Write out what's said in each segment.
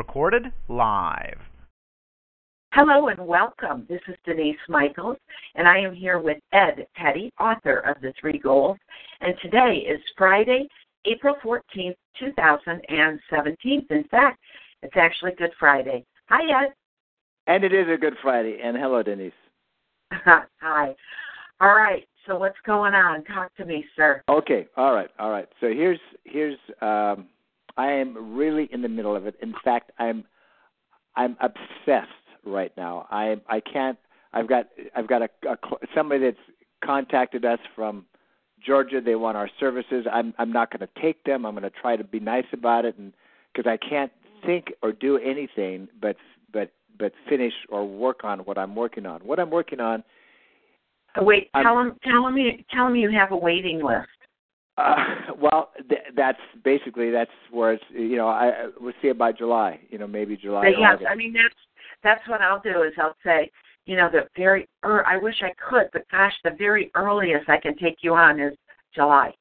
Recorded live. Hello and welcome. This is Denise Michaels, and I am here with Ed Petty, author of The Three Goals. And today is Friday, April 14th, 2017. In fact, it's actually Good Friday. Hi, Ed. And it is a Good Friday. And hello, Denise. Hi. All right. So what's going on? Talk to me, sir. Okay. All right. All right. So here's here's um, I am really in the middle of it. In fact, I'm I'm obsessed right now. I I can't. I've got I've got a, a somebody that's contacted us from Georgia. They want our services. I'm I'm not going to take them. I'm going to try to be nice about it, and because I can't think or do anything but but but finish or work on what I'm working on. What I'm working on. Wait, tell them tell them you tell them you have a waiting list. Uh, well, th- that's basically that's where it's you know I we'll see about July. You know maybe July. But yes, August. I mean that's that's what I'll do is I'll say you know the very er, I wish I could, but gosh, the very earliest I can take you on is July.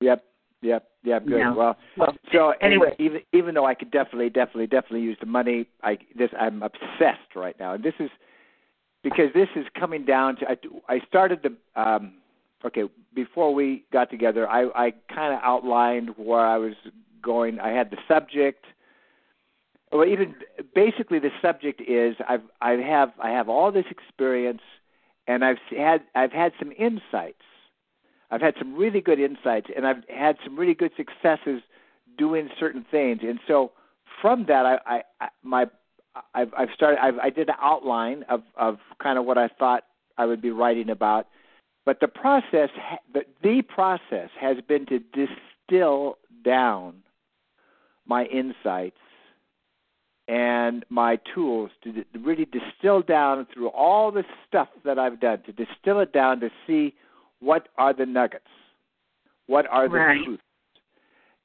Yep, yep, yep. Good. No. Well, Well, so anyway. even even though I could definitely, definitely, definitely use the money, I this I'm obsessed right now, and this is because this is coming down to I, I started the um okay before we got together I I kind of outlined where I was going. I had the subject. Well, even basically the subject is I've I have I have all this experience, and I've had I've had some insights. I've had some really good insights, and I've had some really good successes doing certain things. And so from that, I, I, I my I've, I've started. I've, I did an outline of of kind of what I thought I would be writing about. But the process, the the process has been to distill down my insights and my tools to really distill down through all the stuff that I've done to distill it down to see what are the nuggets, what are the Right. truths,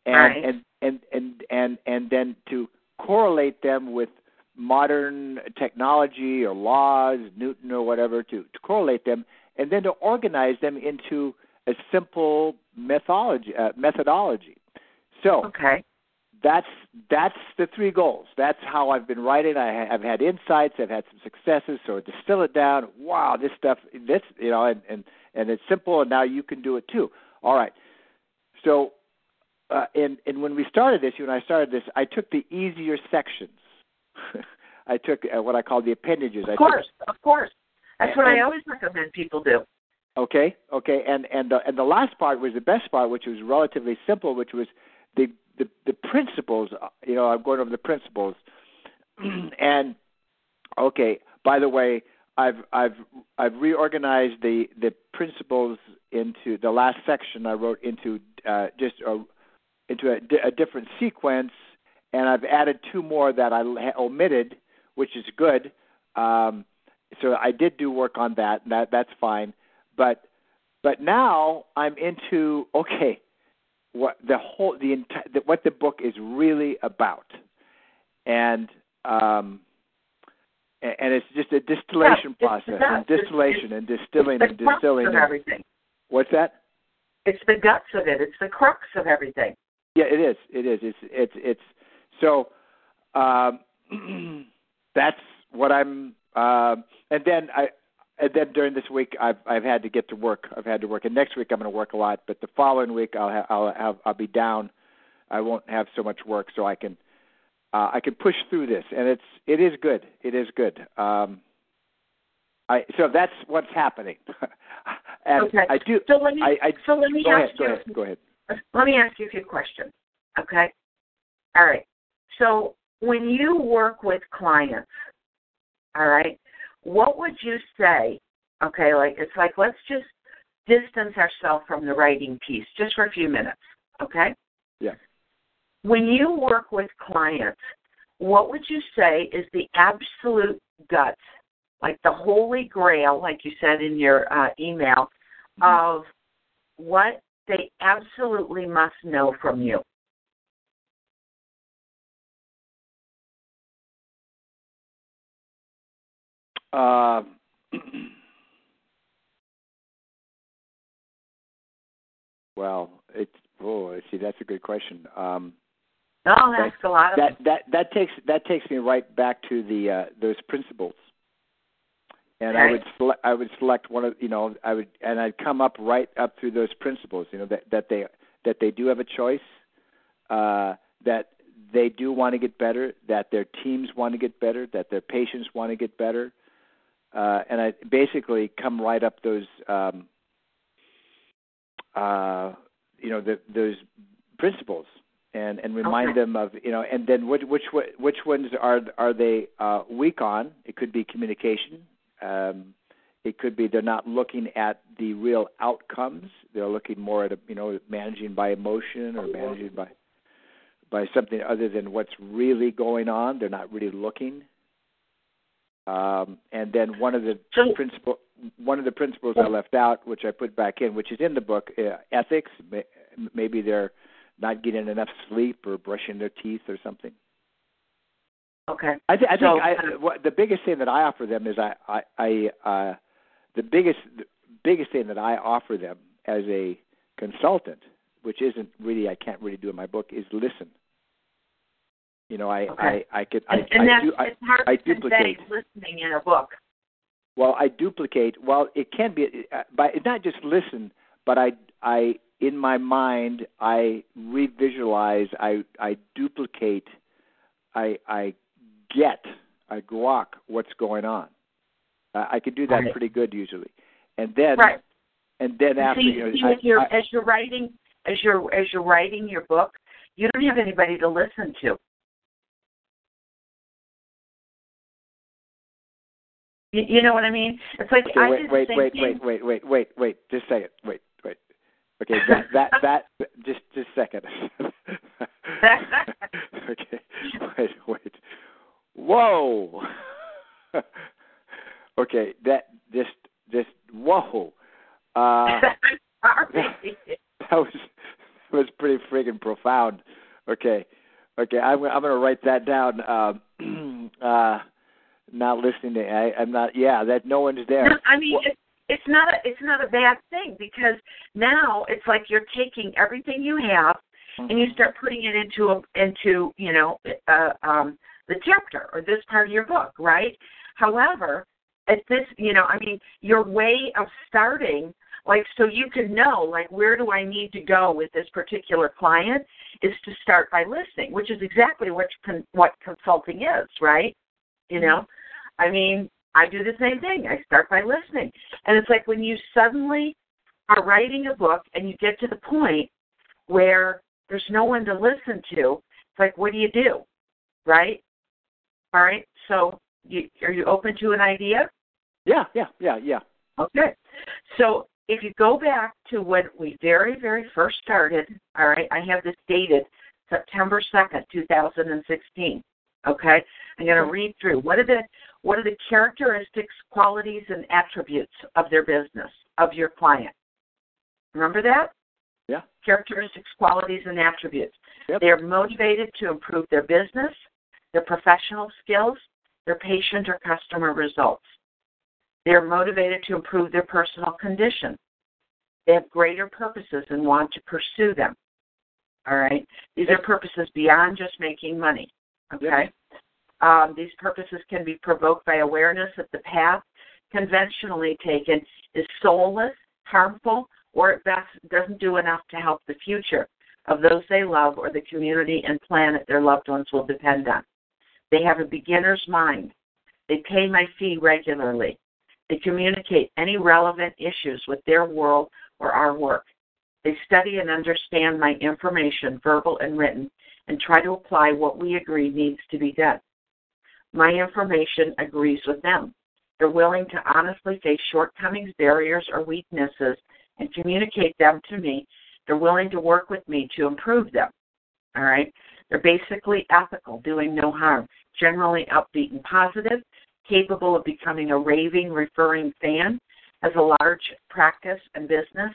and, Right. and and and and and then to correlate them with modern technology or laws, Newton or whatever, to, to correlate them, and then to organize them into a simple methodology. Uh, methodology. So Okay. that's that's the three goals. That's how I've been writing. I, I've had insights. I've had some successes. So distill it down, wow, this stuff, this you know, and and and it's simple, and now you can do it too. All right. So, uh, and and when we started this, when I started this, I took the easier sections. I took uh, what I call the appendages. I Of took course, of course. That's what I always recommend people do. Okay, okay, and and the and the last part was the best part, which was relatively simple, which was the the, the principles. uh, You know, I'm going over the principles, and okay. By the way, I've I've I've reorganized the the principles into the last section I wrote into uh, just a, into a, a different sequence, and I've added two more that I omitted, which is good. Um, so I did do work on that, and that that's fine. But but now I'm into okay, what the whole the entire what the book is really about, and um, and it's just a distillation Yeah, process and distillation and distilling it's and the crux distilling. of and- everything. what's that? It's the guts of it. It's the crux of everything. Yeah, it is. It is. It's it's it's so um that's what I'm um and then I and then during this week I've I've had to get to work. I've had to work and next week I'm going to work a lot, but the following week I'll have I'll have I'll be down. I won't have so much work so I can uh I can push through this and it's it is good. It is good. Um I so that's what's happening. and okay. I do So let me. I, I so let me go ask ahead, go you. ahead, go ahead. Let me ask you a few questions. Okay. All right. So when you work with clients, all right, what would you say? Okay, like it's like let's just distance ourselves from the writing piece just for a few minutes, okay? Yeah. When you work with clients, what would you say is the absolute guts, like the holy grail, like you said in your uh, email, Mm-hmm. of what they absolutely must know from you? Uh, well, it's oh, I see, that's a good question. Um, No, that's a lot of that that that takes that takes me right back to the uh, those principles. And I would sele- I would select one of you know I would and I'd come up right up through those principles you know that that they that they do have a choice, uh, that they do want to get better, that their teams want to get better, that their patients want to get better, uh, and I basically come right up those um, uh, you know the, those principles and and remind Okay. them of you know and then which which which ones are are they uh, weak on? It could be communication. Um, it could be they're not looking at the real outcomes. They're looking more at a, you know managing by emotion or managing by by something other than what's really going on. They're not really looking. Um, and then one of the So- principle one of the principles I left out, which I put back in, which is in the book, uh, ethics. May- Maybe they're not getting enough sleep or brushing their teeth or something. okay. I, th- I So, think I, what, the biggest thing that I offer them is I, I, I uh, the biggest, the biggest thing that I offer them as a consultant, which isn't really I can't really do in my book, is listen. You know, I, Okay. I, I could, I, and I that's do, I, it's hard I convey duplicate. listening in a book. Well, I duplicate. Well, it can be, uh, but it's not just listen, but I, I, in my mind, I revisualize. I, I duplicate. I, I get. I grok what's going on. Uh, I can do that Right. pretty good usually, and then, Right. and then after, See, you know, I- you're I- as you're writing as you're as you're writing your book, you don't have anybody to listen to. You, you know what I mean? It's like Okay, I wait, did the wait, same wait, thing. wait, wait, wait, wait, wait. Just say it. Wait, wait. Okay, that, that, that. Just, just a second. okay, wait, wait. Whoa. okay, that just, just whoa. Uh, Sorry. that was that was pretty friggin' profound. Okay, okay, I'm I'm gonna write that down. Um, uh, not listening to. I, I'm not. Yeah, that no one's there. No, I mean, Well- it's it's not a it's not a bad thing because now it's like you're taking everything you have and you start putting it into a into you know uh, um, the chapter or this part of your book, right? However, at this you know, I mean, your way of starting, like so you can know like where do I need to go with this particular client is to start by listening, which is exactly what con- what consulting is, right? You know, I mean, I do the same thing. I start by listening. And it's like when you suddenly are writing a book and you get to the point where there's no one to listen to, it's like, what do you do? Right? All right. So, you, are you open to an idea? Yeah, yeah, yeah, yeah. Okay. So, if you go back to when we very, very first started, all right, I have this dated September 2nd, 2016. Okay? I'm going to read through. What are the what are the characteristics, qualities, and attributes of their business, of your client? Remember that? Yeah. Characteristics, qualities, and attributes. Yep. They are motivated to improve their business, their professional skills, their patient or customer results. They are motivated to improve their personal condition. They have greater purposes and want to pursue them. All right? These are purposes beyond just making money. Okay? Um, these purposes can be provoked by awareness that the path conventionally taken is soulless, harmful, or at best doesn't do enough to help the future of those they love or the community and planet their loved ones will depend on. They have a beginner's mind. They pay my fee regularly. They communicate any relevant issues with their world or our work. They study and understand my information, verbal and written, and try to apply what we agree needs to be done. My information agrees with them. They're willing to honestly face shortcomings, barriers, or weaknesses and communicate them to me. They're willing to work with me to improve them. All right? They're basically ethical, doing no harm, generally upbeat and positive, capable of becoming a raving, referring fan, has a large practice and business,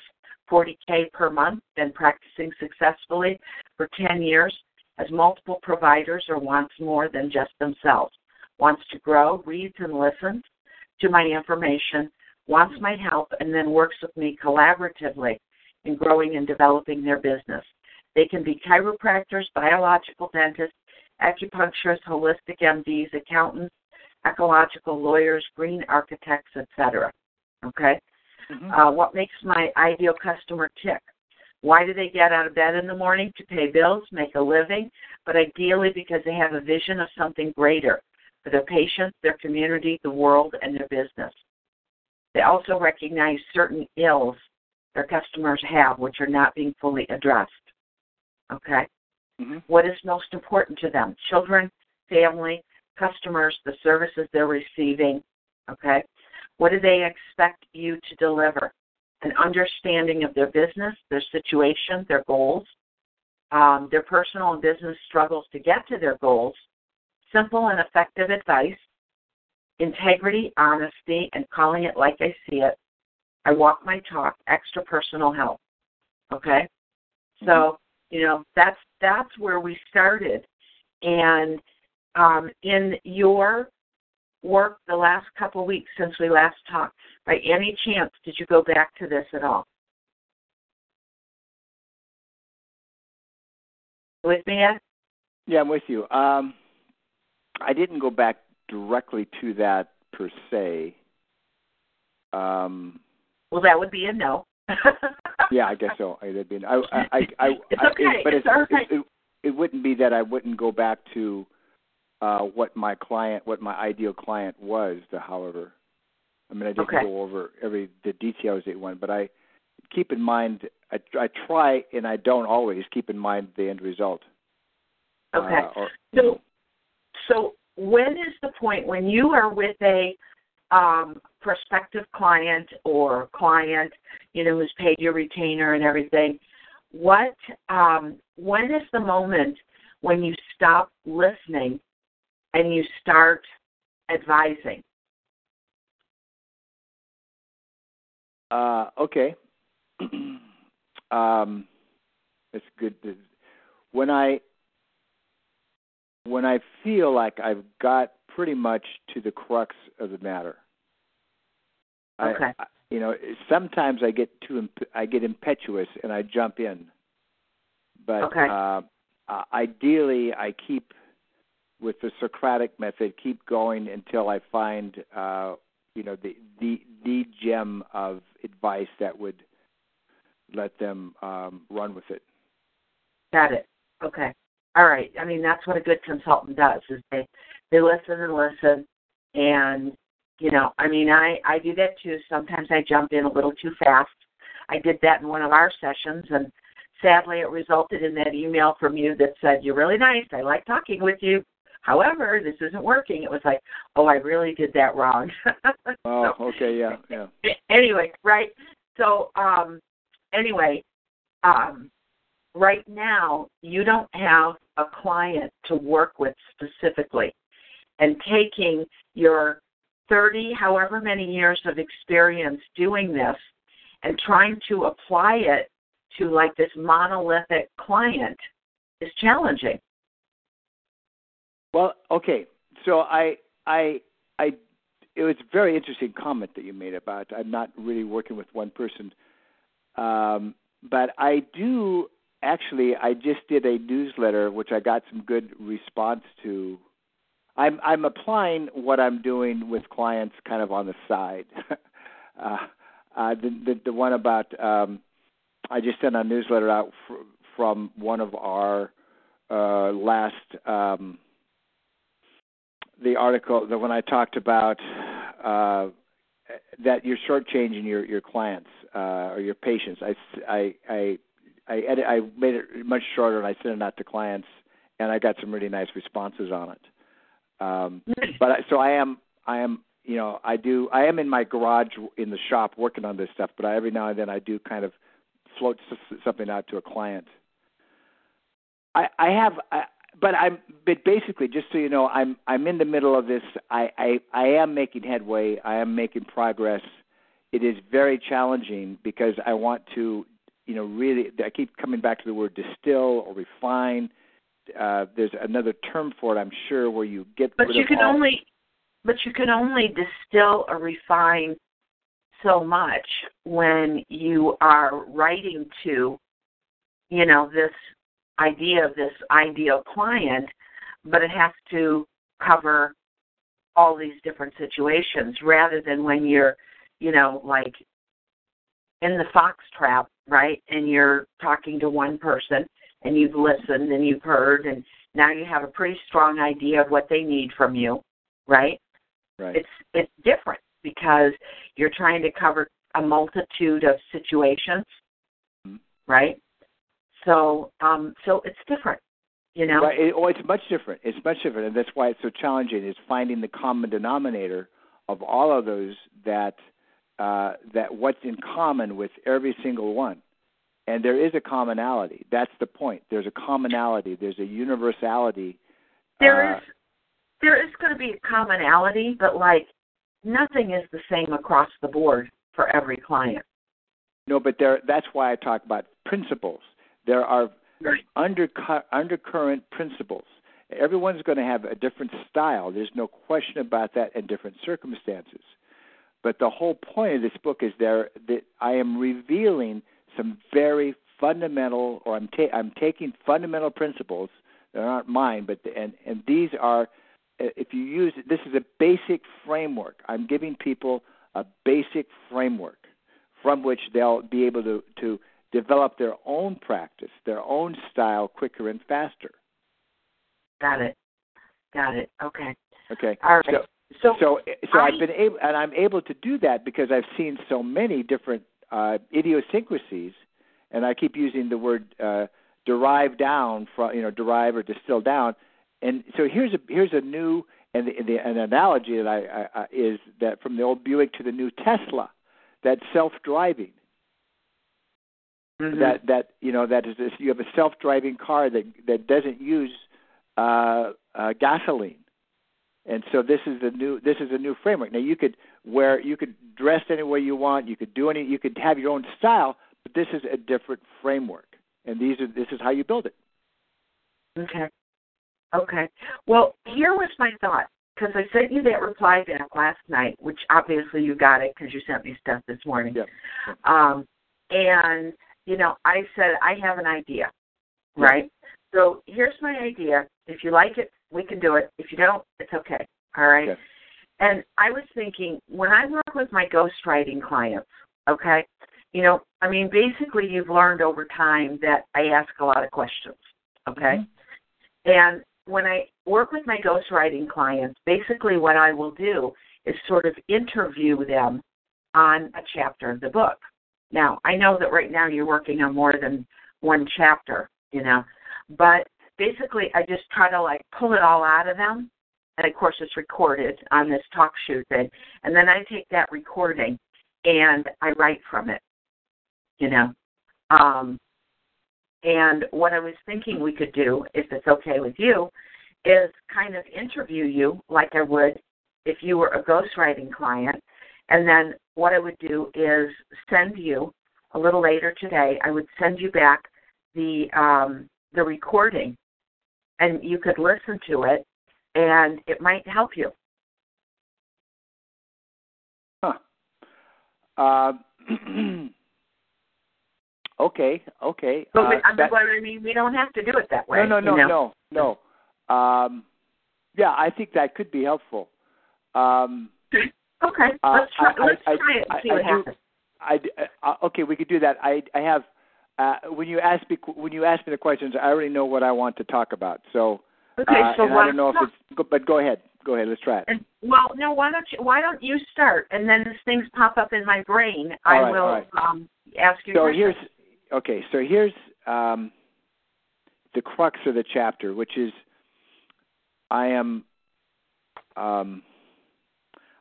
40K per month, been practicing successfully for 10 years, has multiple providers or wants more than just themselves, wants to grow, reads and listens to my information, wants my help, and then works with me collaboratively in growing and developing their business. They can be chiropractors, biological dentists, acupuncturists, holistic MDs, accountants, ecological lawyers, green architects, etc. Okay? Mm-hmm. Uh, what makes my ideal customer tick? Why do they get out of bed in the morning to pay bills, make a living, but ideally because they have a vision of something greater for their patients, their community, the world, and their business. They also recognize certain ills their customers have which are not being fully addressed. Okay? Mhm. What is most important to them? Children, family, customers, the services they're receiving. Okay? What do they expect you to deliver? An understanding of their business, their situation, their goals, um, their personal and business struggles to get to their goals, simple and effective advice, integrity, honesty, and calling it like I see it. I walk my talk, extra personal help. Okay? So, you know, that's that's where we started. And um, in your work the last couple of weeks since we last talked, by any chance did you go back to this at all? With me yet? Yeah, I'm with you. Um, I didn't go back directly to that per se. Um, Well, that would be a no. yeah, I guess so. I, that'd be, I, I, I, I, It's I- okay. but It's it's, all right. it, it, it wouldn't be that I wouldn't go back to uh, what my client, what my ideal client was. The, however, I mean, I didn't Okay. go over every the details that want, but I keep in mind. I, I try, and I don't always keep in mind the end result. Okay. Uh, or, So, know, so when is the point when you are with a um, prospective client or client, you know, who's paid your retainer and everything? What um, when is the moment when you stop listening and you start advising? Uh, okay. um, that's good. When I when I feel like I've got pretty much to the crux of the matter. I- Okay. I, you know, sometimes I get too imp- I get impetuous and I jump in, but Okay. uh, uh, ideally I keep with the Socratic method, keep going until I find uh, you know the the the gem of advice that would let them um, run with it. Got it. Okay. All right. I mean, that's what a good consultant does is they they listen and listen, and you know, I mean, I I do that too. Sometimes I jump in a little too fast. I did that in one of our sessions, and sadly, it resulted in that email from you that said, "You're really nice. I like talking with you. However, this isn't working." It was like, "Oh, I really did that wrong." Oh, So- okay, yeah, yeah. anyway, right? So, um, anyway, um, right now you don't have a client to work with specifically, and taking your thirty, however many years of experience doing this, and trying to apply it to like this monolithic client is challenging. Well, okay. So I, I, I, it was a very interesting comment that you made about I'm not really working with one person, um, but I do actually. I just did a newsletter which I got some good response to. I'm I'm applying what I'm doing with clients kind of on the side. uh, uh, the, the the one about um, I just sent a newsletter out fr- from one of our uh, last. Um, the article that when I talked about uh, that you're shortchanging your your clients uh, or your patients. I I I I, edit, I made it much shorter and I sent it out to clients and I got some really nice responses on it. Um, but I, so I am I am you know, I do. I am in my garage in the shop working on this stuff, but I, every now and then I do kind of float s- something out to a client. I, I have, I, but I'm, but basically, just so you know, I'm, I'm in the middle of this. I, I, I am making headway. I am making progress. It is very challenging because I want to, you know, really. I keep coming back to the word distill or refine. Uh, there's another term for it, I'm sure, where you get. But you can all- only but you can only distill or refine so much when you are writing to you know this idea of this ideal client but it has to cover all these different situations rather than when you're you know like in the fox trap right and you're talking to one person and you've listened and you've heard and now you have a pretty strong idea of what they need from you right Right. it's it's different because you're trying to cover a multitude of situations Mhm. right so um so it's different you know Right. It, oh, it's much different. It's much different, and that's why it's so challenging. Is finding the common denominator of all of those that uh, that what's in common with every single one, and there is a commonality. That's the point. There's a commonality. There's a universality. There uh, is there is going to be a commonality but like nothing is the same across the board for every client No, but there. That's why I talk about principles. There are Right. undercu- undercurrent principles. Everyone's going to have a different style. There's no question about that, and different circumstances. But the whole point of this book is there that I am revealing some very fundamental, or I'm ta- I'm taking fundamental principles that aren't mine, but the, and and these are, if you use this is a basic framework. I'm giving people a basic framework from which they'll be able to to develop their own practice, their own style quicker and faster. got it got it okay Okay. all right So so, so so I- I've been able and I'm able to do that because I've seen so many different uh, idiosyncrasies, and I keep using the word uh, derive down from you know derive or distill down. And so here's a here's a new and the, the an analogy that I, I, I is that from the old Buick to the new Tesla, that self driving. Mhm. that that you know that is this, you have a self-driving car that that doesn't use uh, uh, gasoline, and so this is a new this is a new framework. Now you could wear you could dress any way you want, you could do any you could have your own style, but this is a different framework, and these are this is how you build it. Okay. Okay. Well, here was my thought because I sent you that reply back last night, which obviously you got it because you sent me stuff this morning. Yeah. Um, and you know, I said I have an idea, right? So here's my idea. If you like it, we can do it. If you don't, it's okay. All right. Okay. And I was thinking when I work with my ghostwriting clients, okay, you know, I mean, basically you've learned over time that I ask a lot of questions, okay? Mm-hmm. And when I work with my ghostwriting clients, basically what I will do is sort of interview them on a chapter of the book. Now, I know that right now you're working on more than one chapter, you know, but basically I just try to like pull it all out of them. And of course it's recorded on this talk shoot thing. And then I take that recording and I write from it, you know. Um and what I was thinking we could do, if it's okay with you, is kind of interview you like I would if you were a ghostwriting client. And then what I would do is send you a little later today. I would send you back the um, the recording, and you could listen to it, and it might help you. Huh. Um, okay. Okay. But, we, Uh, I mean, that- but I mean, we don't have to do it that way. no, no, no, you know? no, no. Um, yeah, I think that could be helpful. Um, Okay, Uh, let's try. I- let's I- try it and see I what happens. I, uh, okay, we could do that. I I have uh, when you ask me when you ask me the questions, I already know what I want to talk about. So Okay, uh, so why I don't know if it's but go ahead. Go ahead. Let's try it. And well, no, why don't you why don't you start and then as things pop up in my brain, All I right, will right. um ask you. So questions. here's okay. So here's um, the crux of the chapter, which is I am um,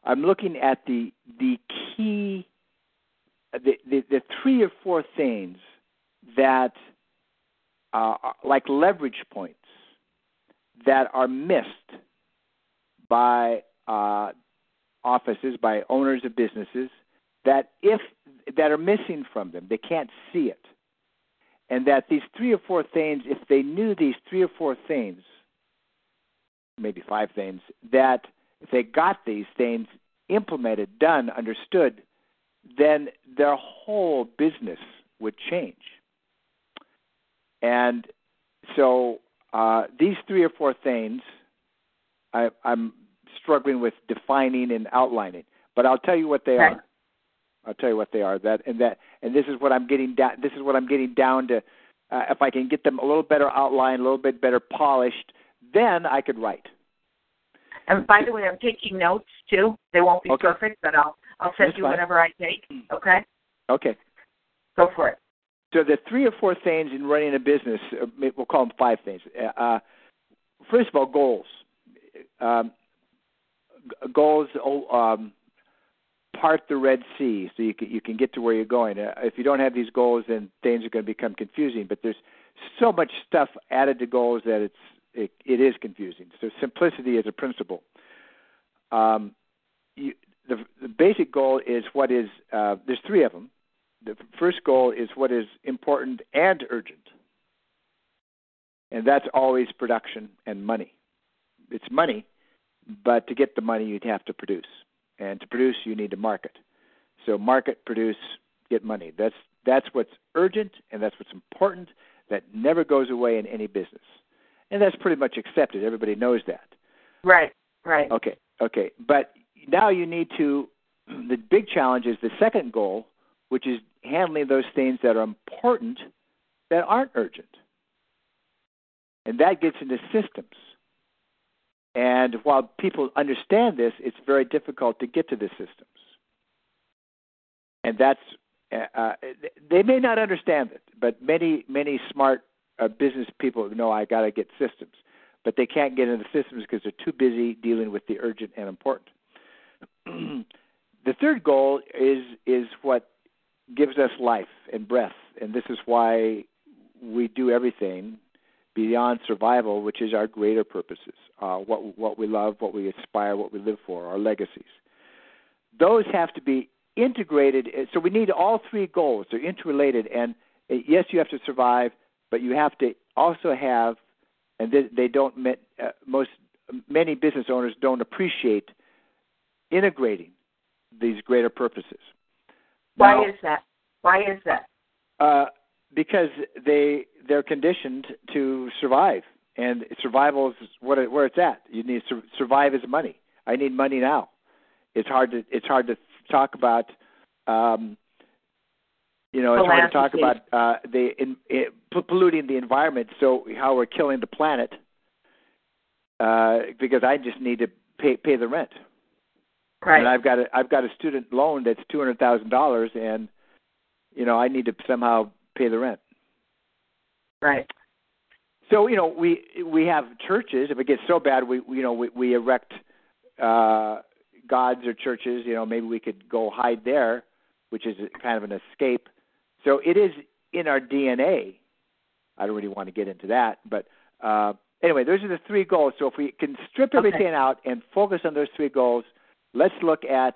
I'm looking at the the key, the the, the three or four things that uh, like leverage points that are missed by uh, offices, by owners of businesses, that if that are missing from them, they can't see it, and that these three or four things, if they knew these three or four things, maybe five things, that if they got these things implemented, done, understood, then their whole business would change. And so uh, these three or four things I, I'm struggling with defining and outlining, but I'll tell you what they are. I'll tell you what they are. That and that and this is what I'm getting down. This is what I'm getting down to. Uh, if I can get them a little better outlined, a little bit better polished, then I could write. And by the way, I'm taking notes too. They won't be Okay. perfect, but I'll I'll send That's you fine. whatever I take. Okay, Okay. go for it. So the three or four things in running a business, uh, we'll call them five things. Uh, first of all, goals. Um, goals oh, um, part the Red Sea, so you can you can get to where you're going. Uh, if you don't have these goals, then things are going to become confusing. But there's so much stuff added to goals that it's it, it is confusing. So simplicity is a principle. Um, you, the, the basic goal is what is. Uh, there's three of them the first goal is what is important and urgent. And that's always production and money. It's money, but to get the money, you'd have to produce. And to produce, you need to market. So market, produce, get money. That's that's what's urgent and that's what's important. That never goes away in any business, and that's pretty much accepted. Everybody knows that. Right, right. Okay, okay. But now you need to. The big challenge is the second goal, which is handling those things that are important that aren't urgent. And that gets into systems. And while people understand this, it's very difficult to get to the systems. And that's, uh, uh, they may not understand it, but many, many smart uh, business people know I got to get systems. But they can't get into systems because they're too busy dealing with the urgent and important. the third goal is is what gives us life and breath, and this is why we do everything beyond survival, which is our greater purposes, uh, what what we love, what we aspire, what we live for, our legacies. Those have to be integrated. So we need all three goals. They're interrelated, and uh, yes, you have to survive, but you have to also have, and they, they don't. Uh, most many business owners don't appreciate integrating these greater purposes. Why Now- is that? Why is that? uh, because they they're conditioned to survive, and survival is what it, where it's at. You need to survive is money. I need money now. It's hard to it's hard to talk about. Um, you know, it's hard to talk about uh, the in, it, polluting the environment. So how we're killing the planet uh, because I just need to pay pay the rent. Right. And I've got a I've got a student loan that's two hundred thousand dollars, and you know I need to somehow pay the rent. right. So you know we we have churches. If it gets so bad, we you know we, we erect uh, gods or churches. You know maybe we could go hide there, which is kind of an escape. So it is in our DNA. I don't really want to get into that, but uh, anyway, those are the three goals. So if we can strip Okay. everything out and focus on those three goals, let's look at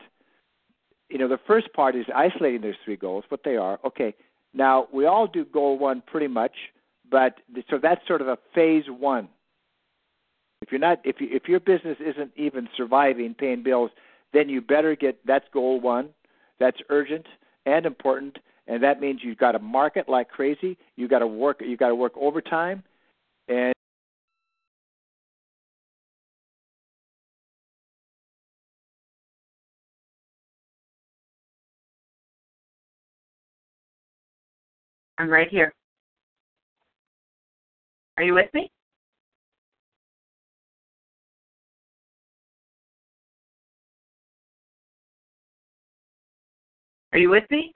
you know the first part is isolating those three goals, what they are. Okay, now we all do goal one pretty much, but so that's sort of a phase one. If you're not, if you, if your business isn't even surviving, paying bills, then you better get that's goal one. That's urgent and important, and that means you've got to market like crazy. You got to work. You got to work overtime, and I'm right here. Are you with me? Are you with me?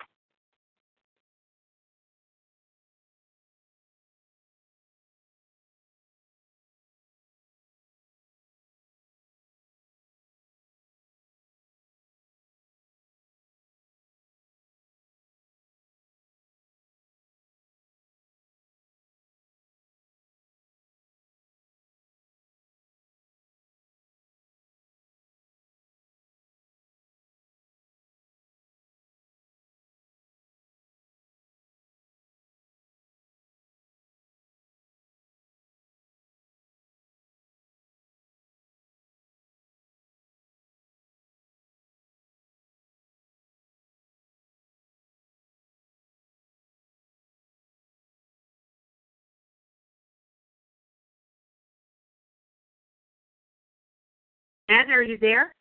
Ed, are you there?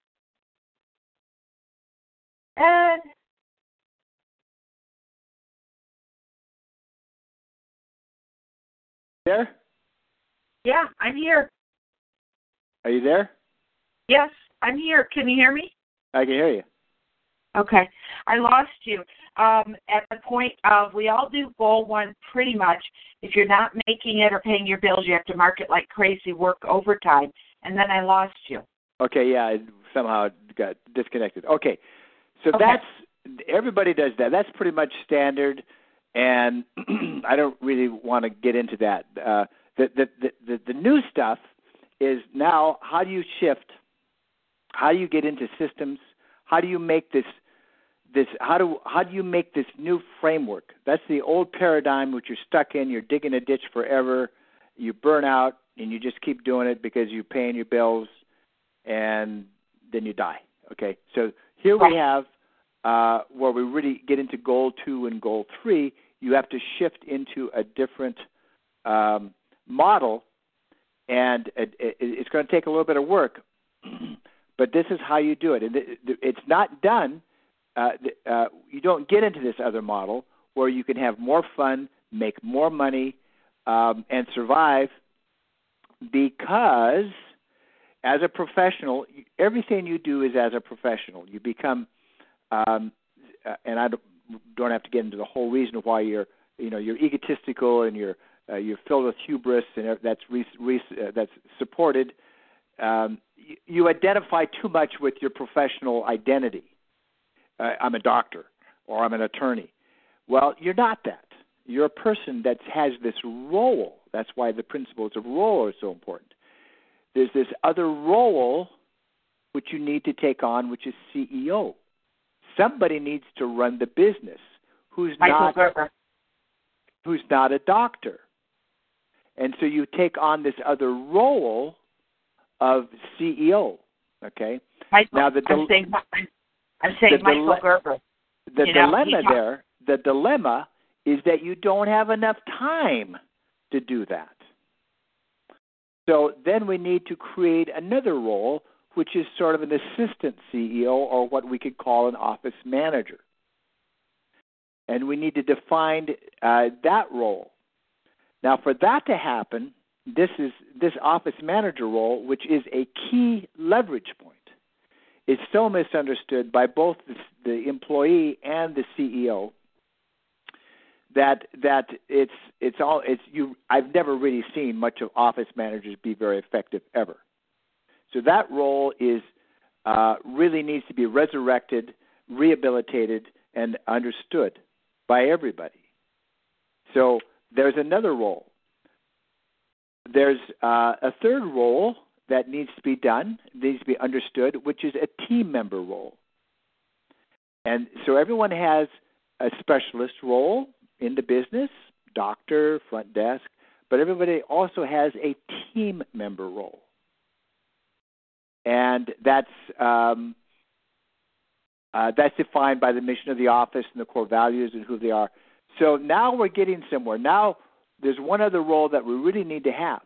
Ed. There? Yeah, I'm here. Are you there? Yes, I'm here. Can you hear me? I can hear you. Okay. I lost you. Um, at the point of we all do goal one pretty much. If you're not making it or paying your bills, you have to mark it like crazy, work overtime. And then I lost you. Okay, yeah, it somehow got disconnected. Okay. So Okay. that's everybody does that. That's pretty much standard and I don't really want to get into that. Uh the, the the the the new stuff is now how do you shift how do you get into systems? How do you make this this how do how do you make this new framework? That's the old paradigm which you're stuck in, you're digging a ditch forever, you burn out and you just keep doing it because you're paying your bills and then you die. Okay. So here we have uh, where we really get into goal two and goal three, you have to shift into a different um, model, and it, it, it's going to take a little bit of work. but this is how you do it, and it, it's not done. Uh, uh, you don't get into this other model where you can have more fun, make more money, um, and survive because as a professional, everything you do is as a professional. You become, um, uh, and I don't, don't have to get into the whole reason why you're, you know, you're egotistical and you're uh, you're filled with hubris, and that's re- re- uh, that's supported. Um, you, you identify too much with your professional identity. Uh, I'm a doctor or I'm an attorney. Well, you're not that. You're a person that has this role. That's why the principles of role are so important there's this other role which you need to take on, which is CEO. Somebody needs to run the business who's Michael not Gerber. who's not a doctor. And so you take on this other role of CEO. Okay. Michael, Now, the I'm saying I'm saying the Michael dile- Gerber. The You dilemma talk- there, the dilemma is that you don't have enough time to do that. So then we need to create another role, which is sort of an assistant CEO or what we could call an office manager. And we need to define uh, that role. Now, for that to happen, this is this office manager role, which is a key leverage point, is so misunderstood by both the, the employee and the CEO that that it's it's all it's you I've never really seen much of office managers be very effective ever. So that role is uh, really needs to be resurrected, rehabilitated, and understood by everybody. So there's another role. There's uh, a third role that needs to be done, needs to be understood, which is a team member role. And so everyone has a specialist role in the business, doctor, front desk, but everybody also has a team member role. And that's um, uh, that's defined by the mission of the office and the core values and who they are. So now we're getting somewhere. Now there's one other role that we really need to have,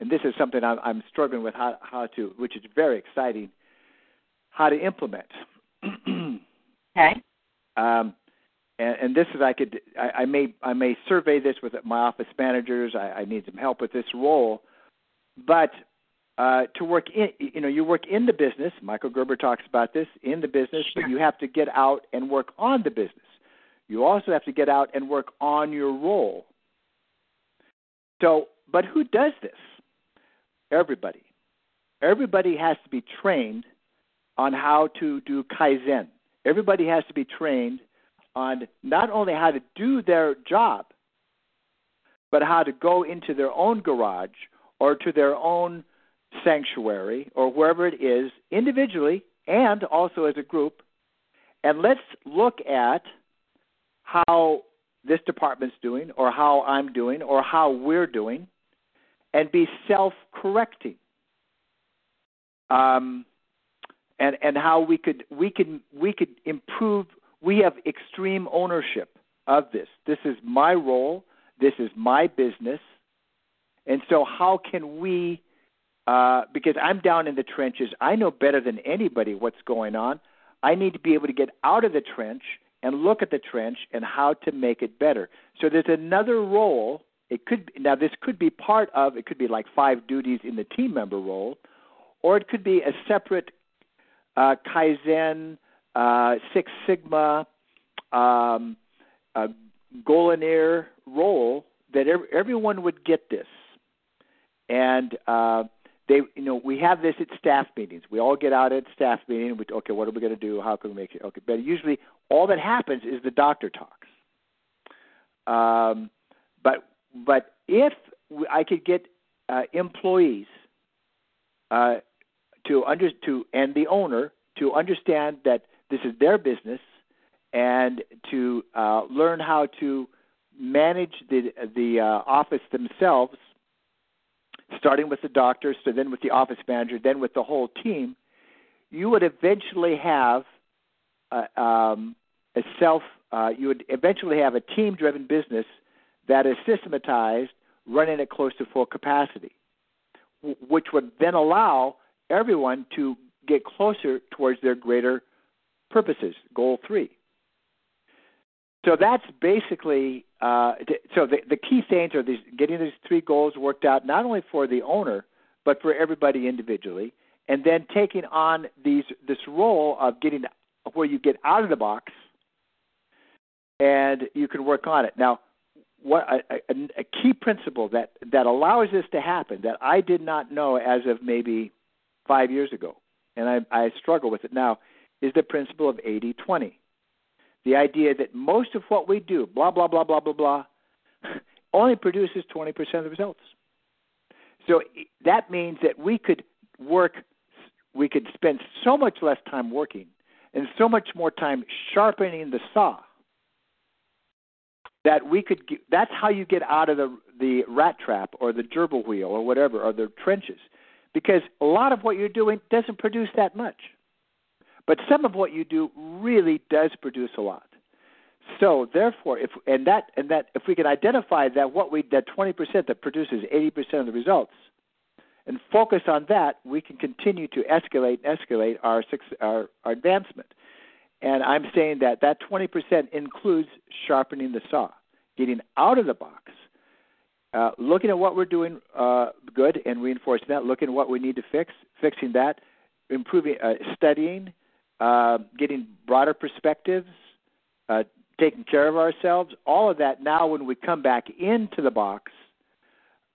and this is something I'm, I'm struggling with how, how to, which is very exciting, how to implement. Okay. Um, and, and this is I could I, I may I may survey this with my office managers. I, I need some help with this role, but uh, to work in you know you work in the business. Michael Gerber talks about this in the business, Sure. but you have to get out and work on the business. You also have to get out and work on your role. So, but who does this? Everybody. Everybody has to be trained on how to do kaizen. Everybody has to be trained on not only how to do their job, but how to go into their own garage or to their own sanctuary or wherever it is individually and also as a group. And let's look at how this department's doing or how I'm doing or how we're doing and be self correcting. Um, and, and how we could we could we could improve we have extreme ownership of this. This is my role. This is my business. And so, how can we uh, because I'm down in the trenches. I know better than anybody what's going on. I need to be able to get out of the trench and look at the trench and how to make it better. So there's another role. It could now this could be part of it could be like five duties in the team member role, or it could be a separate uh, Kaizen, uh, Six Sigma, um, uh, Golinear role that ev- everyone would get this, and uh, they, you know, we have this at staff meetings. We all get out at staff meeting. We, okay, what are we going to do? How can we make it? Okay, but usually all that happens is the doctor talks. Um, but but if I could get uh, employees uh, to under to and the owner to understand that this is their business and to uh, learn how to manage the the uh, office themselves, starting with the doctor, so then with the office manager, then with the whole team, you would eventually have uh, um, a self. Uh, you would eventually have a team-driven business that is systematized, running at close to full capacity, which would then allow everyone to get closer towards their greater purposes. Goal three. So that's basically uh, so the, the key things are these getting these three goals worked out not only for the owner but for everybody individually, and then taking on these this role of getting where you get out of the box and you can work on it. Now, what a, a, a key principle that that allows this to happen that I did not know as of maybe five years ago, and I, I struggle with it now, is the principle of 80-20. The idea that most of what we do, blah blah blah blah blah blah, only produces 20% of the results. So that means that we could work, we could spend so much less time working and so much more time sharpening the saw that we could get, that's how you get out of the the rat trap or the gerbil wheel or whatever or the trenches because a lot of what you're doing doesn't produce that much but some of what you do really does produce a lot. So therefore if and that and that if we can identify that what we that 20% that produces 80% of the results and focus on that we can continue to escalate escalate our our, our advancement. And I'm saying that that 20% includes sharpening the saw, getting out of the box, uh, looking at what we're doing uh, good and reinforcing that, looking at what we need to fix, fixing that, improving, uh, studying, uh, getting broader perspectives, uh, taking care of ourselves. All of that now, when we come back into the box,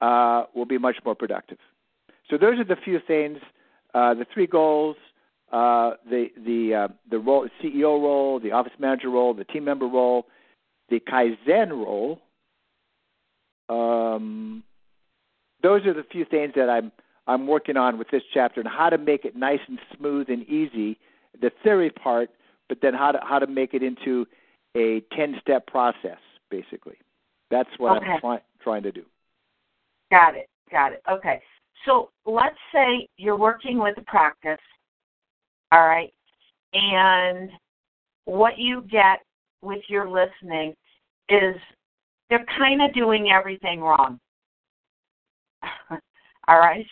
uh, will be much more productive. So those are the few things, uh, the three goals – uh, the the uh, the role, CEO role, the office manager role, the team member role, the Kaizen role. Um, those are the few things that I'm I'm working on with this chapter and how to make it nice and smooth and easy. The theory part, but then how to how to make it into a ten step process, basically. That's what okay. I'm try, trying to do. Got it. Got it. Okay. So let's say you're working with a practice all right. And what you get with your listening is they're kind of doing everything wrong. all right.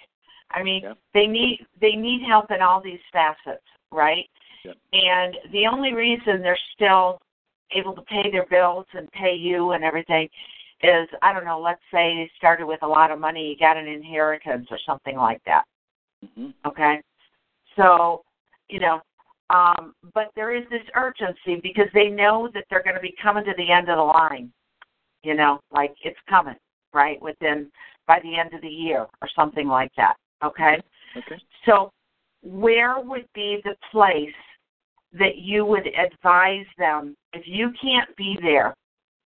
I mean, yep. they need they need help in all these facets, right? Yep. And the only reason they're still able to pay their bills and pay you and everything is I don't know, let's say they started with a lot of money, you got an inheritance or something like that. Mm-hmm. Okay? So you know, um, but there is this urgency because they know that they're going to be coming to the end of the line. You know, like it's coming, right? Within by the end of the year or something like that. Okay. Okay. So, where would be the place that you would advise them if you can't be there?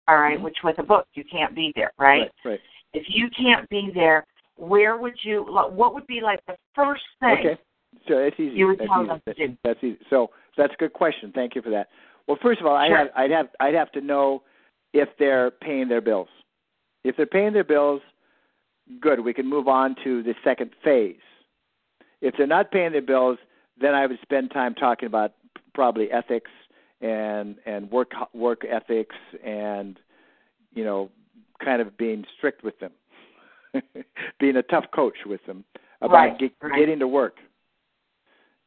All right, mm-hmm. which with a book you can't be there, right? Right. right. If you can't be there, where would you? What would be like the first thing okay. So that's easy. You would that's tell easy. them to do. That's easy. So that's a good question. Thank you for that. Well, first of all, I Sure. have, I'd have I'd have to know if they're paying their bills. If they're paying their bills, good. We can move on to the second phase. If they're not paying their bills, then I would spend time talking about probably ethics and and work work ethics and you know kind of being strict with them, being a tough coach with them about Right, get, right. getting to work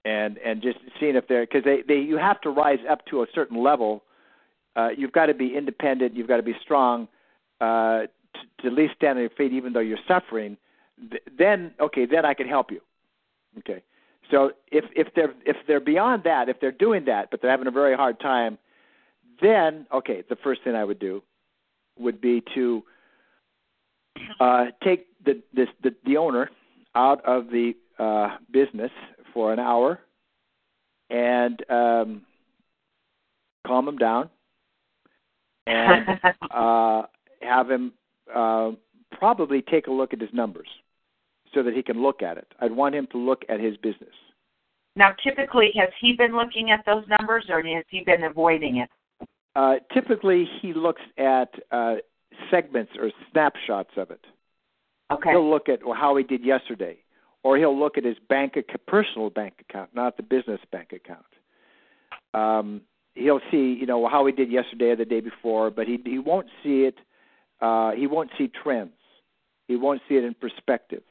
and and just seeing if they're because they they you have to rise up to a certain level. Uh, you've got to be independent. You've got to be strong uh, to, to at least stand on your feet, even though you're suffering. Th- then okay, then I can help you. Okay, so if if they're if they're beyond that, if they're doing that, but they're having a very hard time, then okay, the first thing I would do would be to uh, take the, this, the the owner out of the uh, business for an hour and um, calm him down and uh, have him uh, probably take a look at his numbers so that he can look at it. I'd want him to look at his business. now, typically, has he been looking at those numbers, or has he been avoiding it? Uh, typically, he looks at uh, segments or snapshots of it. Okay. He'll look at how he did yesterday, or he'll look at his bank personal bank account, not the business bank account. Um, he'll see, you know, how he did yesterday or the day before, but he he won't see it. Uh, he won't see trends. He won't see it in perspective.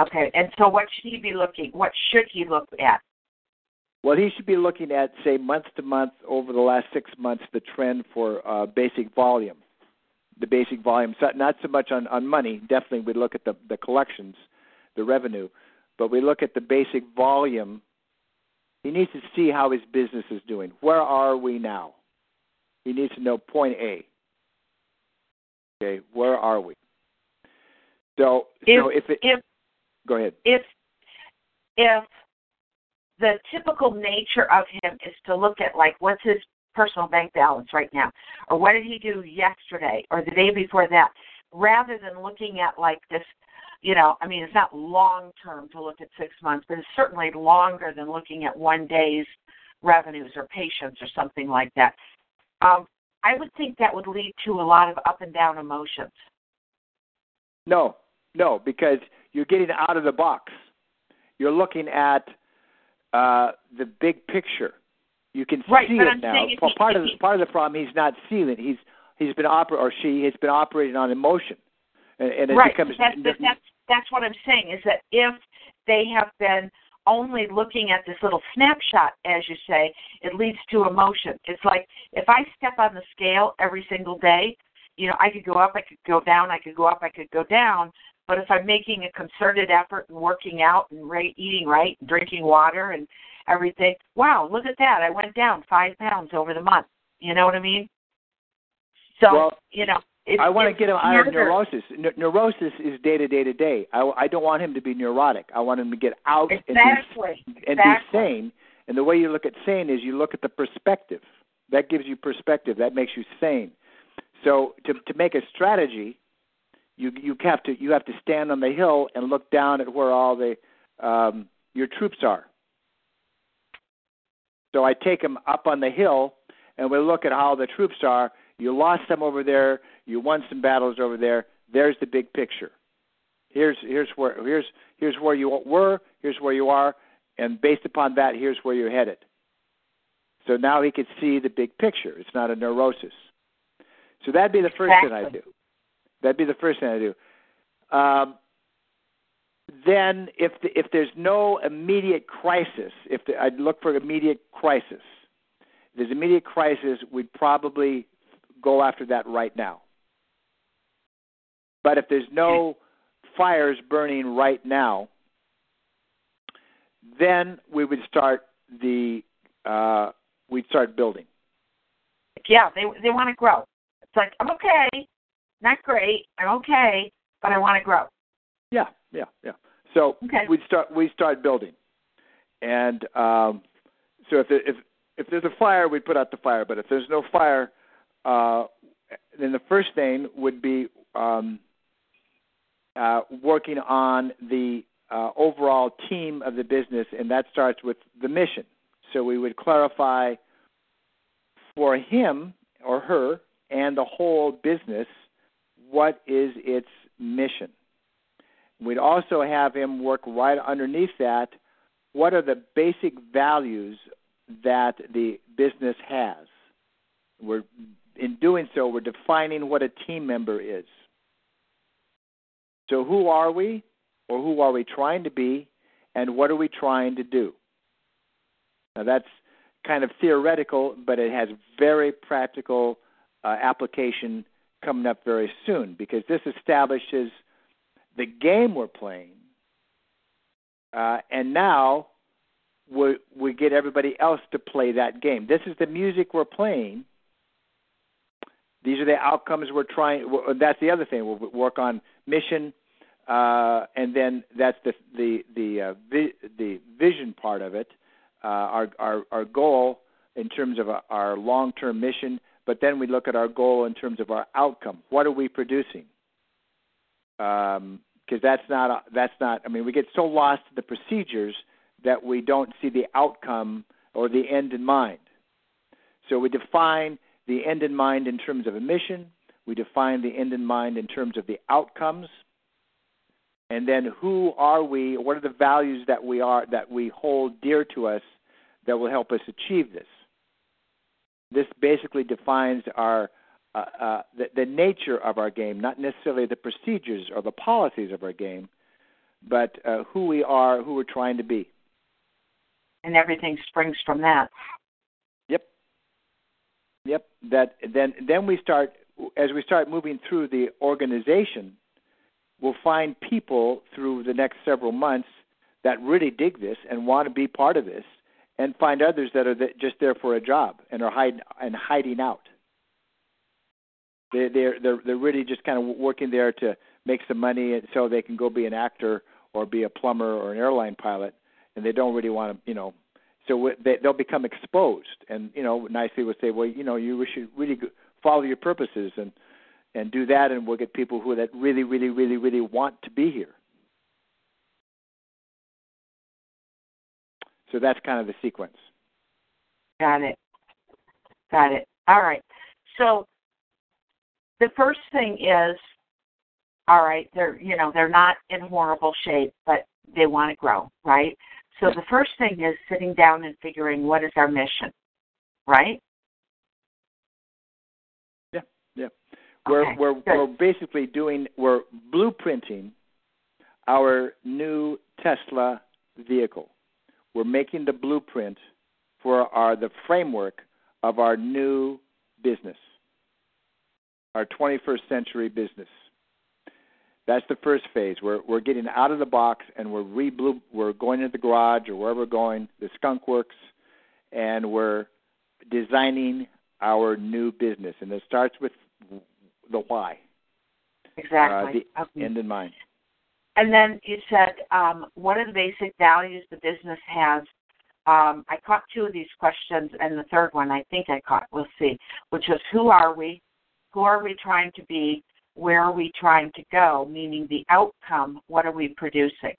Okay. And so, what should he be looking? What should he look at? Well, he should be looking at, say, month to month over the last six months, the trend for uh, basic volume. The basic volume, so not so much on, on money. Definitely, we look at the, the collections, the revenue, but we look at the basic volume. He needs to see how his business is doing. Where are we now? He needs to know point A. Okay, where are we? So, so if it, if go ahead. if if the typical nature of him is to look at like what's his personal bank balance right now or what did he do yesterday or the day before that rather than looking at like this you know i mean it's not long term to look at six months but it's certainly longer than looking at one day's revenues or patients or something like that um i would think that would lead to a lot of up and down emotions No, no, because you're getting out of the box. You're looking at uh, the big picture. You can Right, see it I'm now. Well, he- part if of the, part of the problem he's not seeing it. He's he's been oper- or she has been operating on emotion, and, and it right. becomes That's, that's that's that's what I'm saying is that if they have been only looking at this little snapshot, as you say, it leads to emotion. It's like if I step on the scale every single day, you know, I could go up, I could go down, I could go up, I could go down. But if I'm making a concerted effort and working out and right, eating right, and drinking water and everything, wow, look at that! I went down five pounds over the month. You know what I mean? So Well, you know, it's, I want to get him out of neurosis. Ne- neurosis is day to day to day. I, I don't want him to be neurotic. I want him to get out Exactly. and be, and exactly. be sane. And the way you look at sane is you look at the perspective. That gives you perspective. That makes you sane. So to to make a strategy, you you have to you have to stand on the hill and look down at where all the um, your troops are. So I take them up on the hill, and we look at how the troops are. You lost some over there. You won some battles over there. There's the big picture. Here's here's where here's here's where you were. Here's where you are, and based upon that, here's where you're headed. So now he could see the big picture. It's not a neurosis. So that'd be the first thing I Exactly. do. That'd be the first thing I do. Um, then, if the, if there's no immediate crisis, if the, I'd look for immediate crisis. If there's immediate crisis, we'd probably go after that right now. But if there's no fires burning right now, then we would start the uh, we'd start building. yeah, they they want to grow. It's like I'm okay, not great, I'm okay, but I want to grow. Yeah, yeah, yeah. So Okay. we'd start we start building, and um, so if if if there's a fire, we'd put out the fire. But if there's no fire, uh, then the first thing would be um, uh, working on the uh, overall team of the business, and that starts with the mission. So we would clarify for him or her and the whole business what is its mission. We'd also have him work right underneath that. What are the basic values that the business has? We're in doing so, we're defining what a team member is. So, who are we? or who are we trying to be, and what are we trying to do? Now, that's kind of theoretical, but it has very practical uh, application coming up very soon because this establishes the game we're playing, uh, and now we we get everybody else to play that game. This is the music we're playing. These are the outcomes we're trying. That's the other thing. We'll work on mission, uh, and then that's the the the uh, vi- the vision part of it. Uh, our our our goal in terms of our long term mission, but then we look at our goal in terms of our outcome. What are we producing? Because um, that's not that's not. I mean, we get so lost in the procedures that we don't see the outcome or the end in mind. So we define the end in mind in terms of a mission. We define the end in mind in terms of the outcomes. And then who are we? What are the values that we are that we hold dear to us that will help us achieve this? This basically defines our uh, uh, the, the nature of our game, not necessarily the procedures or the policies of our game, but uh, who we are, who we're trying to be and everything springs from that. Yep. Yep. That then then we start as we start moving through the organization, we'll find people through the next several months that really dig this and want to be part of this, and find others that are just there for a job and are hiding and hiding out. They they're they're they're really just kind of working there to make some money and so they can go be an actor or be a plumber or an airline pilot and they don't really want to, you know, so they, they'll become exposed. And you know, nicely would say, well, you know, you should really follow your purposes and and do that, and we'll get people who that really, really, really, really want to be here. So that's kind of the sequence. Got it. Got it. All right. So the first thing is, all right, they're you know they're not in horrible shape, but they want to grow, right? So the first thing is sitting down and figuring what is our mission, right? Yeah, yeah. We're okay, we're good. we're basically doing we're blueprinting our new Tesla vehicle. We're making the blueprint for our the framework of our new business, our 21st century business. That's the first phase. We're we're getting out of the box and we're re we're going into the garage or wherever we're going, the skunk works, and we're designing our new business. And it starts with the why. Exactly. Uh, the okay. end in mind. And then you said, um, what are the basic values the business has? Um, I caught two of these questions, and the third one I think I caught. We'll see. Which was, who are we? Who are we trying to be? where are we trying to go, meaning the outcome, what are we producing?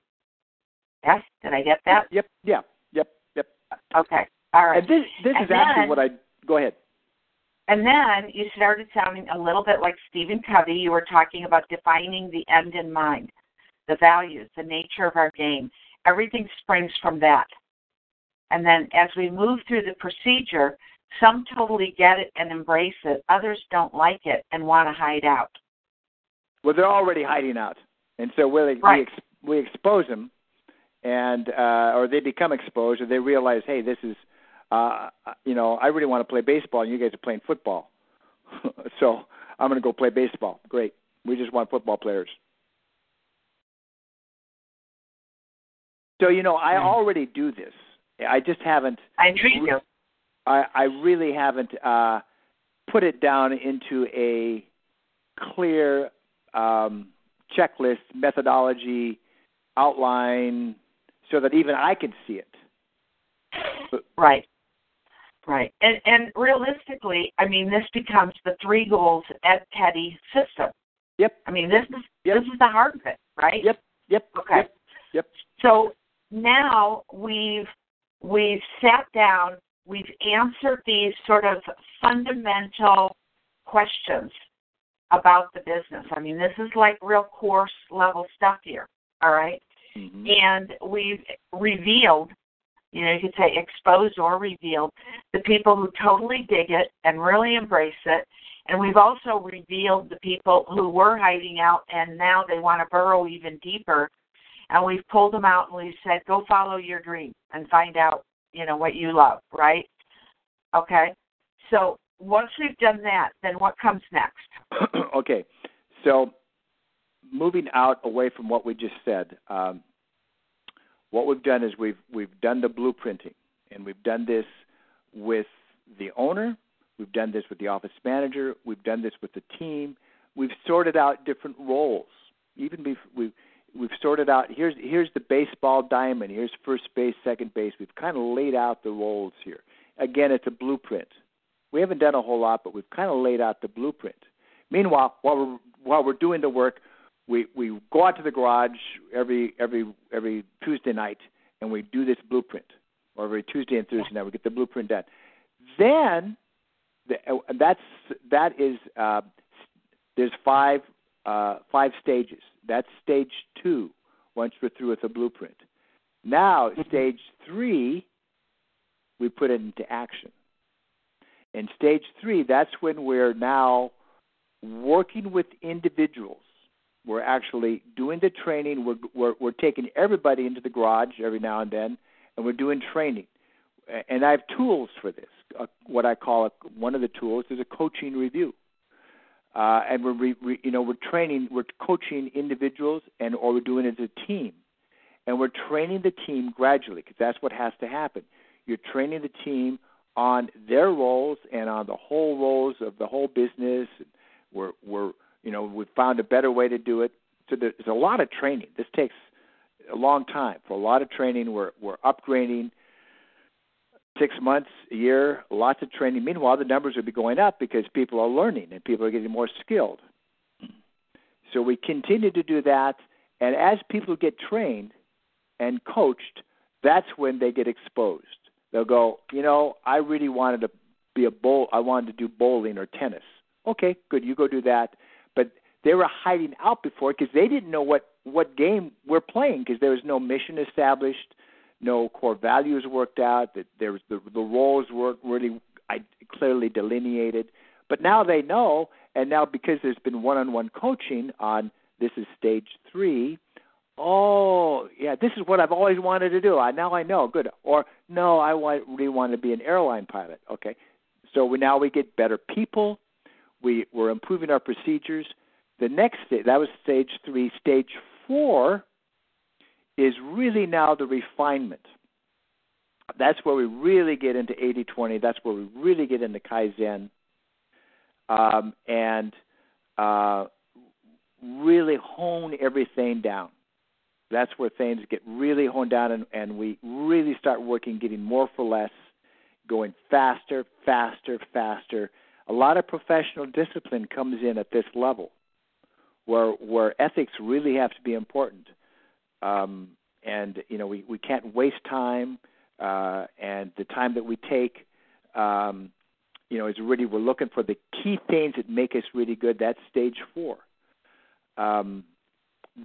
Yes? Did I get that? Yep, yeah, yep, yep. Okay. All right. And this this and is then, actually what I go ahead. And then you started sounding a little bit like Stephen Covey. You were talking about defining the end in mind, the values, the nature of our game. Everything springs from that. And then as we move through the procedure, some totally get it and embrace it. Others don't like it and want to hide out. Well, they're already hiding out, and so we right. we, ex, we expose them, and uh, or they become exposed, or they realize, hey, this is, uh, you know, I really want to play baseball, and you guys are playing football, so I'm going to go play baseball. Great, we just want football players. So you know, I already do this. I just haven't. I knew you. I, I really haven't uh, put it down into a clear um, checklist, methodology, outline, so that even I can see it. But, right. Right. And and realistically, I mean this becomes the three goals Ed Petty system. Yep. I mean this is yep. this is the heart of it, right? Yep. Yep. Okay. Yep. yep. So now we've we've sat down, we've answered these sort of fundamental questions about the business. I mean, this is like real course level stuff here, all right? mm-hmm. And we've revealed, you know, you could say exposed or revealed the people who totally dig it and really embrace it. And we've also revealed the people who were hiding out and now they want to burrow even deeper and we've pulled them out and we've said, go follow your dream and find out, you know, what you love, right? Okay. So once we've done that, then what comes next? okay. So moving out away from what we just said, um, what we've done is we've we've done the blueprinting, and we've done this with the owner, we've done this with the office manager, we've done this with the team. We've sorted out different roles. Even before we we've sorted out here's here's the baseball diamond, here's first base, second base. We've kind of laid out the roles here. Again, it's a blueprint. We haven't done a whole lot, but we've kind of laid out the blueprint. Meanwhile, while we're while we're doing the work, we we go out to the garage every every every Tuesday night and we do this blueprint, or every Tuesday and Thursday night we get the blueprint done. Then the, uh, that's that is uh, there's five uh, five stages. That's stage two. Once we're through with the blueprint, now stage three, we put it into action. And stage three, that's when we're now working with individuals we're actually doing the training. We're, we're, we're taking everybody into the garage every now and then, and we're doing training. And I have tools for this. Uh, what I call a, one of the tools is a coaching review. Uh, and we're re, re, you know we're training, we're coaching individuals, and or we're doing it as a team, and we're training the team gradually because that's what has to happen. You're training the team on their roles and on the whole roles of the whole business. We're we're you know, we've found a better way to do it. So there's a lot of training. This takes a long time. For a lot of training, we're we're upgrading six months, a year, lots of training. Meanwhile, the numbers would be going up because people are learning and people are getting more skilled. So we continue to do that, and as people get trained and coached, that's when they get exposed. They'll go, you know, I really wanted to be a bowl. I wanted to do bowling or tennis. Okay, good. You go do that but they were hiding out before because they didn't know what what game we're playing because there was no mission established, no core values worked out. That there was the the roles weren't really I, clearly delineated. But now they know, and now because there's been one-on-one coaching on this is stage three. Oh, yeah, this is what I've always wanted to do. I now I know. Good. Or no, I want, really want to be an airline pilot. Okay, so we, now we get better people we were improving our procedures. The next stage, that was stage three. Stage four is really now the refinement. That's where we really get into 80 20. That's where we really get into Kaizen um, and uh, really hone everything down. That's where things get really honed down, and, and we really start working, getting more for less, going faster, faster, faster, a lot of professional discipline comes in at this level, where where ethics really have to be important. Um, and you know we we can't waste time, uh, and the time that we take, um, you know, is really we're looking for the key things that make us really good. That's stage four. Um,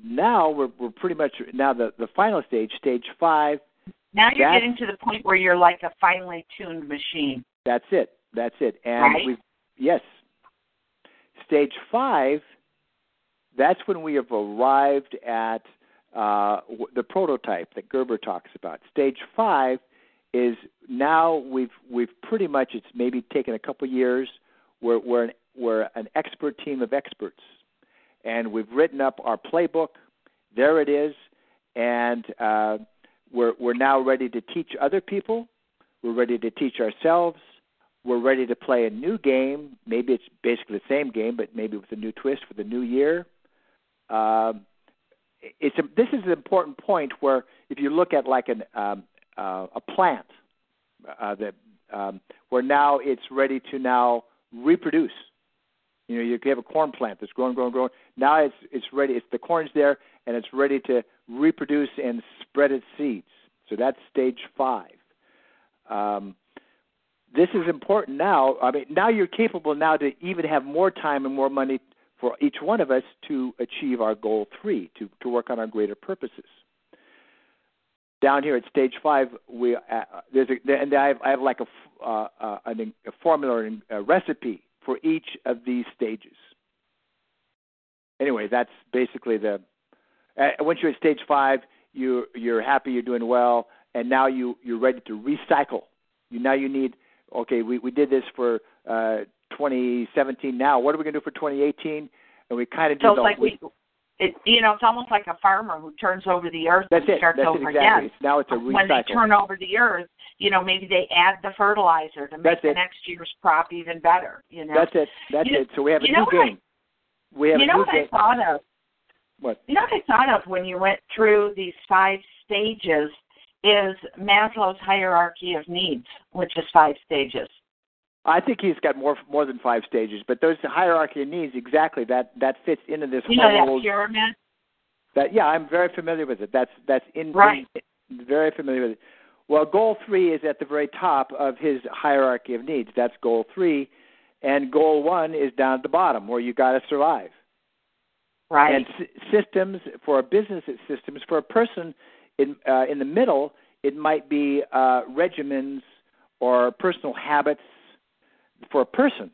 now we're we're pretty much now the the final stage, stage five. Now you're getting to the point where you're like a finely tuned machine. That's it. That's it. And right? we've Yes. Stage five, that's when we have arrived at uh, the prototype that Gerber talks about. Stage five is now we've we've pretty much it's maybe taken a couple years. We're we're an, we're an expert team of experts, and we've written up our playbook. There it is, and uh, we're we're now ready to teach other people. We're ready to teach ourselves we're ready to play a new game. Maybe it's basically the same game, but maybe with a new twist for the new year. Um, it's a, this is an important point where if you look at like an um, uh, a plant uh, that um, where now it's ready to now reproduce. You know, you have a corn plant that's growing, growing, growing. Now it's it's ready. It's the corn's there, and it's ready to reproduce and spread its seeds. So that's stage five. Um, this is important now. I mean, now you're capable now to even have more time and more money for each one of us to achieve our goal three, to, to work on our greater purposes. Down here at stage five, we uh, there's a, and I have, I have like a, uh, uh, a formula and a recipe for each of these stages. Anyway, that's basically the. Uh, once you're at stage five, you you're happy, you're doing well, and now you you're ready to recycle. You now you need okay. We we did this for uh, 2017. Now what are we going to do for 2018? And we kind of do So it's like we, it, you know, it's almost like a farmer who turns over the earth that's and it. starts That's over it exactly. again. Now it's a recycle. When they turn over the earth, you know, maybe they add the fertilizer to make That's the it. next year's crop even better. You know, That's it. That's You- it. So we have a new what I- game. we have you a know new what game. I thought of? What? You know what I thought of when you went through these five stages is Maslow's hierarchy of needs, which is five stages. I think he's got more more than five stages, but those hierarchy of needs exactly that that fits into this You know whole that pyramid? That yeah, I'm very familiar with it. That's that's in, Right. in- very familiar with it. Well, goal three is at the very top of his hierarchy of needs. That's goal three, and goal one is down at the bottom where you got to survive. Right. And s- systems for a business, it's systems for a person. In uh, in the middle, it might be uh, regimens or personal habits for a person.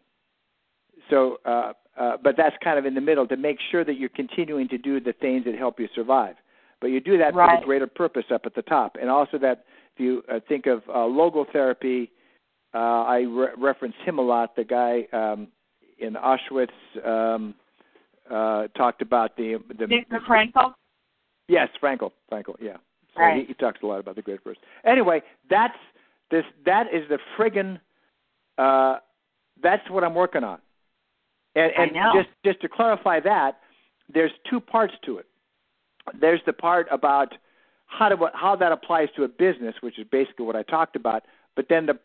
So, uh, uh, but that's kind of in the middle to make sure that you're continuing to do the things that help you survive. But you do that for Right. the greater purpose up at the top, and also that if you uh, think of uh, logotherapy, uh, I re- reference him a lot. The guy um, in Auschwitz um, uh, talked about the the Viktor Frankl? Yes, Frankel. Frankel, yeah. So Right. he, he talks a lot about the great person. Anyway, that's this. That is the friggin' Uh, that's what I'm working on. And, and just just to clarify that, there's two parts to it. There's the part about how to how that applies to a business, which is basically what I talked about. But then the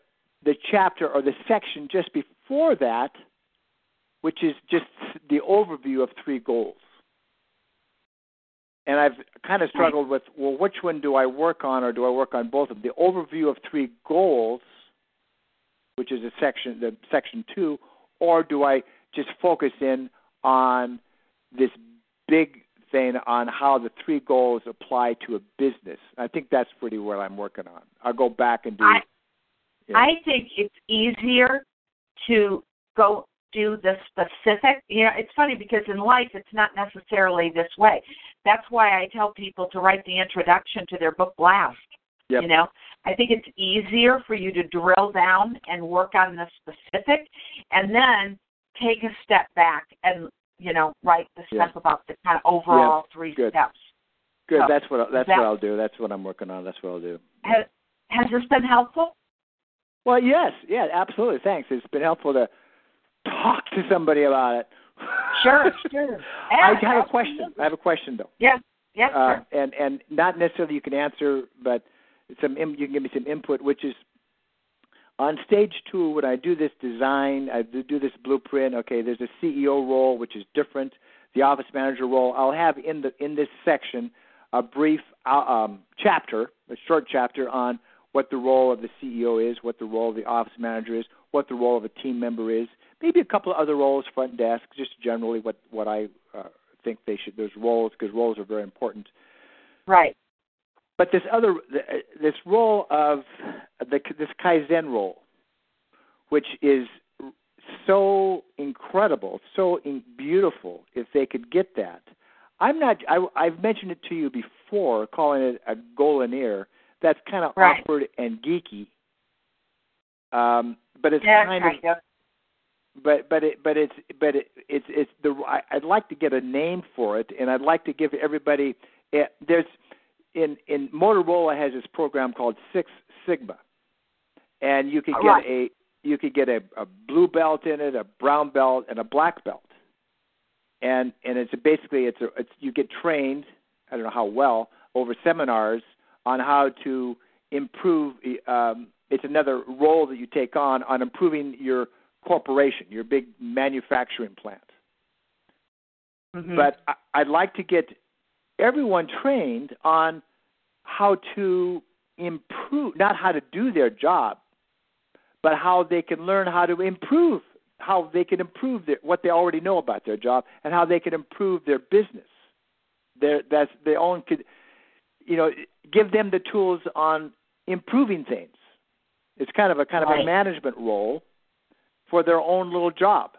the chapter or the section just before that, which is just the overview of three goals. And I've kind of struggled with well, which one do I work on, or do I work on both of them? The overview of three goals, which is a section, the section two, or do I just focus in on this big thing on how the three goals apply to a business? I think that's pretty what I'm working on. I'll go back and do. I- yeah. I think it's easier to go do the specific. You know, it's funny because in life it's not necessarily this way. That's why I tell people to write the introduction to their book last. Yep. You know, I think it's easier for you to drill down and work on the specific, and then take a step back and you know write the Yeah. stuff about the kind of overall three good. steps. Good. So, that's what that's that- what I'll do. That's what I'm working on. That's what I'll do. Has, has this been helpful? Well, yes, yeah, absolutely. Thanks. It's been helpful to talk to somebody about it. Sure, sure. I have a question. I have a question though. Yes, yes, uh, sir. and and not necessarily you can answer, but some you can give me some input, which is on stage two when I do this design, I do this blueprint. Okay, there's a CEO role which is different, the office manager role. I'll have in the in this section a brief uh, um, chapter, a short chapter on what the role of the CEO is, what the role of the office manager is, what the role of a team member is, maybe a couple of other roles, front desk, just generally what what I uh, think they should. Those roles because roles are very important. Right. But this other this role of the this kaizen role, which is so incredible, so in, beautiful, if they could get that. I'm not. I, I've mentioned it to you before, calling it a Golineer. That's kind of Right. awkward and geeky. Um, but it's Yeah, kind of kind of. but but it but it's but it, it's it's the I, I'd like to get a name for it, and I'd like to give everybody. eh, There's in in Motorola has this program called Six Sigma, and you could get Right. a you could get a, a blue belt in it, a brown belt, and a black belt, and and it's basically it's a it's you get trained. I don't know how well over seminars on how to improve. Um, it's another role that you take on on improving your corporation, your big manufacturing plant. Mhm. But I, I'd like to get everyone trained on how to improve, not how to do their job, but how they can learn how to improve, how they can improve their, what they already know about their job, and how they can improve their business. Their that's their own could, you know, give them the tools on improving things. It's kind of a kind of a management role for their own little job.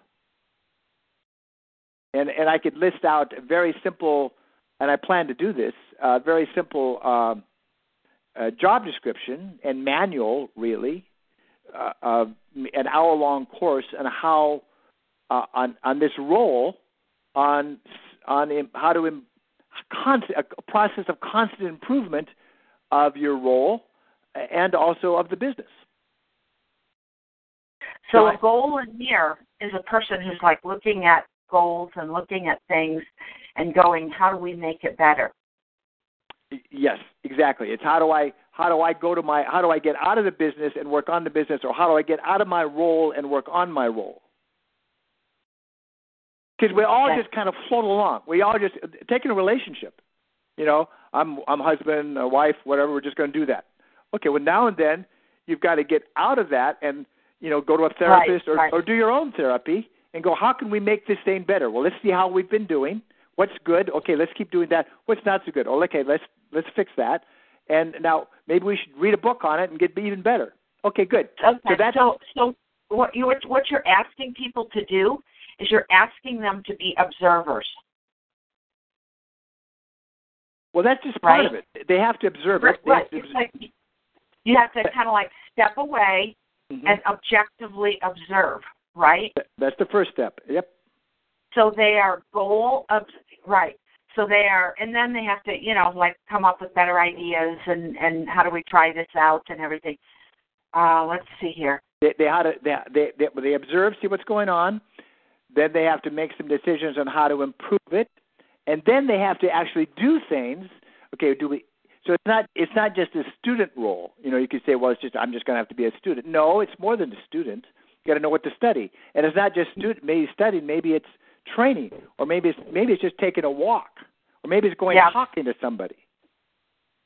And and I could list out very simple and I plan to do this. Uh, very simple um, uh, job description and manual, really, uh, uh, an hour-long course on how uh, on on this role on on im- how to Im- constant, a process of constant improvement of your role and also of the business. So Right. a goal in here is a person who's like looking at goals and looking at things and going, how do we make it better? Yes, exactly. It's how do I how do I go to my how do I get out of the business and work on the business, or how do I get out of my role and work on my role? Because we all just kind of float along. We all just taking a relationship. You know, I'm I'm husband, a wife, whatever. We're just going to do that. Okay. Well, now and then you've got to get out of that and you know go to a therapist or right. or do your own therapy and go. How can we make this thing better? Well, let's see how we've been doing. What's good? Okay, let's keep doing that. What's not so good? Oh, okay, let's let's fix that. And now maybe we should read a book on it and get even better. Okay, good. Okay. So that's so so what you what you're asking people to do is you're asking them to be observers. well, that's just part Right. of it. They have to observe Right. it. They have right. to It's like you have to kind of like step away Mhm. and objectively observe, right? That's the first step. Yep. So they are goal of right. So they are, and then they have to, you know, like come up with better ideas and and how do we try this out and everything. Uh, let's see here. They, they how to they, they they they observe, see what's going on. Then they have to make some decisions on how to improve it, and then they have to actually do things. Okay, do we? So it's not it's not just a student role. You know, you could say, well, it's just I'm just going to have to be a student. No, it's more than a student. You got to know what to study, and it's not just student. Maybe studying, maybe it's training, or maybe it's maybe it's just taking a walk, or maybe it's going Yeah. talking to somebody.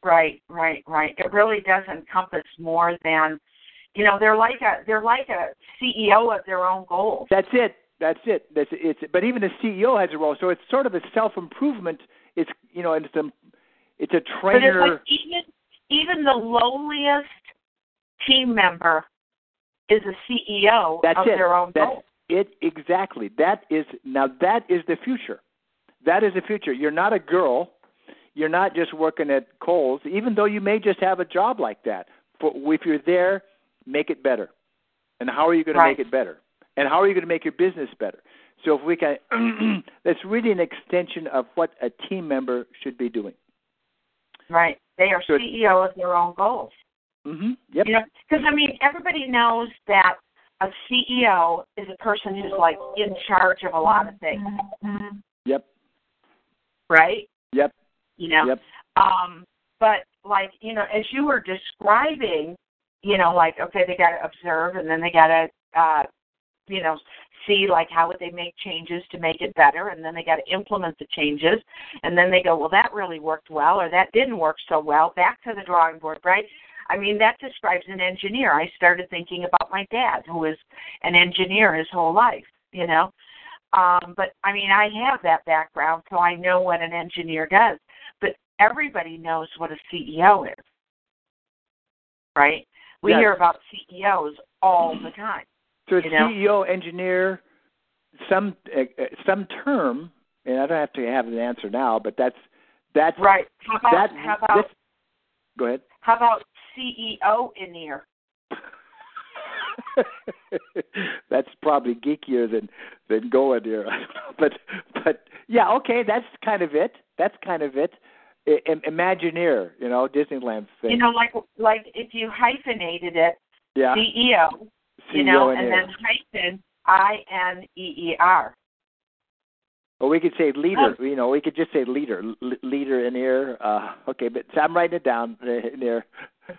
Right, right, right. It really does encompass more than, you know, they're like a they're like a CEO of their own goals. That's it. That's it. That's it's. But even the CEO has a role, so it's sort of a self improvement. It's you know, it's a it's a But it's trainer. like even even the lowliest team member is a CEO That's of it. their own That's goals. It exactly. That is now that is the future. That is the future. You're not a girl. You're not just working at Kohl's, even though you may just have a job like that. For if you're there, make it better. And how are you going to make it better? And how are you going to make your business better? So if we can, that's really an extension of what a team member should be doing. Right. They are So- CEO of their own goals. hmm Yep. You know, because I mean, everybody knows that a CEO is a person who's like in charge of a lot of things, Yep. right? Yep. You know, Yep. um, but like you know, as you were describing, you know, like okay, they got to observe, and then they got to, uh, you know, see like how would they make changes to make it better, and then they got to implement the changes, and then they go, well, that really worked well, or that didn't work so well. Back to the drawing board, right? I mean, that describes an engineer. I started thinking about my dad, who was an engineer his whole life, you know. Um, but I mean, I have that background, so I know what an engineer does. But everybody knows what a CEO is, right? We Yes. hear about CEOs all the time. So a You know? CEO, engineer, some uh, uh, some term, and I don't have to have an answer now, but that's that's Right. How about that. how about this- go ahead. how about CEO in here? that's probably geekier than than going there. I don't know, but but yeah, okay, that's kind of it. That's kind of it. I, Im- Imagineer, you know, Disneyland thing. You know, like like if you hyphenated it, yeah, CEO, CEO you know, and here. then hyphen I N E E R. Well, we could say leader. You know, we could just say leader, L- leader in here. Uh, okay, but so I'm writing it down uh, in there.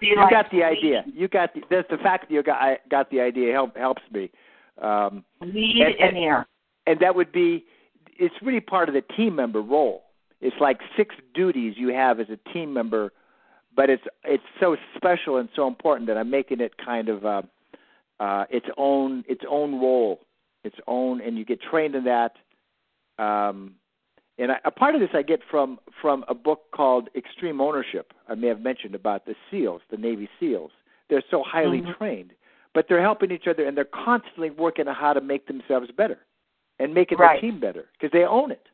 You like got the idea. You got the, that's the fact that you got I got the idea help, helps me. Um, Lead And- in and- here. and that would be it's really part of the team member role. It's like six duties you have as a team member, but it's it's so special and so important that I'm making it kind of uh, uh, its own its own role, its own, and you get trained in that. Um, and I, a part of this I get from from a book called Extreme Ownership. I may have mentioned about the SEALs, the Navy SEAls. They're so highly Mhm. trained, but they're helping each other and they're constantly working on how to make themselves better and making Right. the team better because they own it.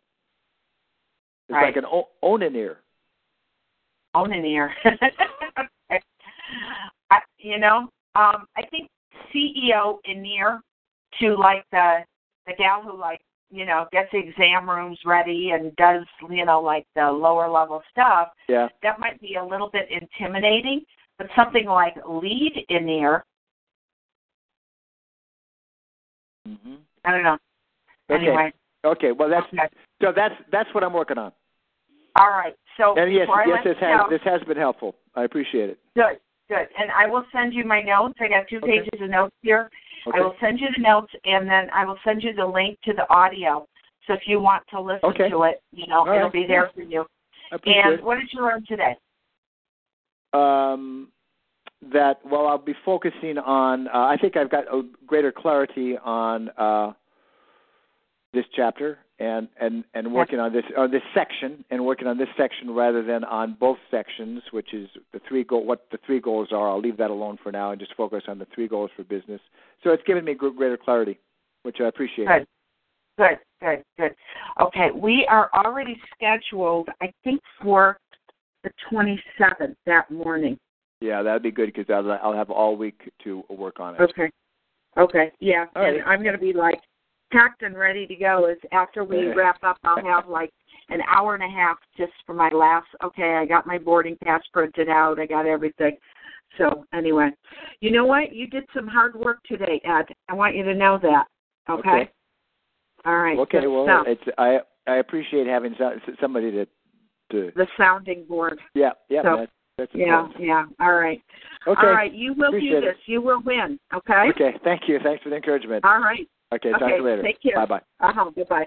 It's Right. like an o- onaneer. own an ear. I, you know, um, I think CEO in near to like the the gal who like you know gets the exam rooms ready and does you know like the lower level stuff. Yeah. That might be a little bit intimidating, but something like lead in near. hmm I don't know. Okay. Anyway, Okay. Well, that's okay. so. That's that's what I'm working on. all right. So And yes, yes, this has this has been helpful. I appreciate it. Good, good. And I will send you my notes. I got two Okay. pages of notes here. Okay. I will send you the notes and then I will send you the link to the audio. So if you want to listen Okay. to it, you know, All it'll right. be there for you. And what did you learn today? um, that well I'll be focusing on uh, I think I've got a greater clarity on uh, this chapter and and and working on this on this section and working on this section rather than on both sections which is the three goal what the three goals are I'll leave that alone for now and just focus on the three goals for business so it's given me gr- greater clarity which I appreciate Good. Good, good, good. Okay, we are already scheduled, I think, for the 27th that morning. yeah that'd be good because I'll, I'll have all week to work on it Okay. Okay, yeah. All and right. I'm going to be like packed and ready to go. Is after we wrap up, I'll have like an hour and a half just for my last. Okay, I got my boarding pass printed out. I got everything. So anyway, you know what? You did some hard work today, Ed. I want you to know that. Okay. Okay. All right. okay well it's I I appreciate having so- somebody to to the sounding board. Yeah, yeah, So, that, that's Yeah, important. yeah. All right. Okay. All right. You will Appreciate do it. this. You will win. Okay. Okay, thank you. Thanks for the encouragement. All right. Okay, talk okay, to you later. take care. Bye bye. Uh huh. Goodbye.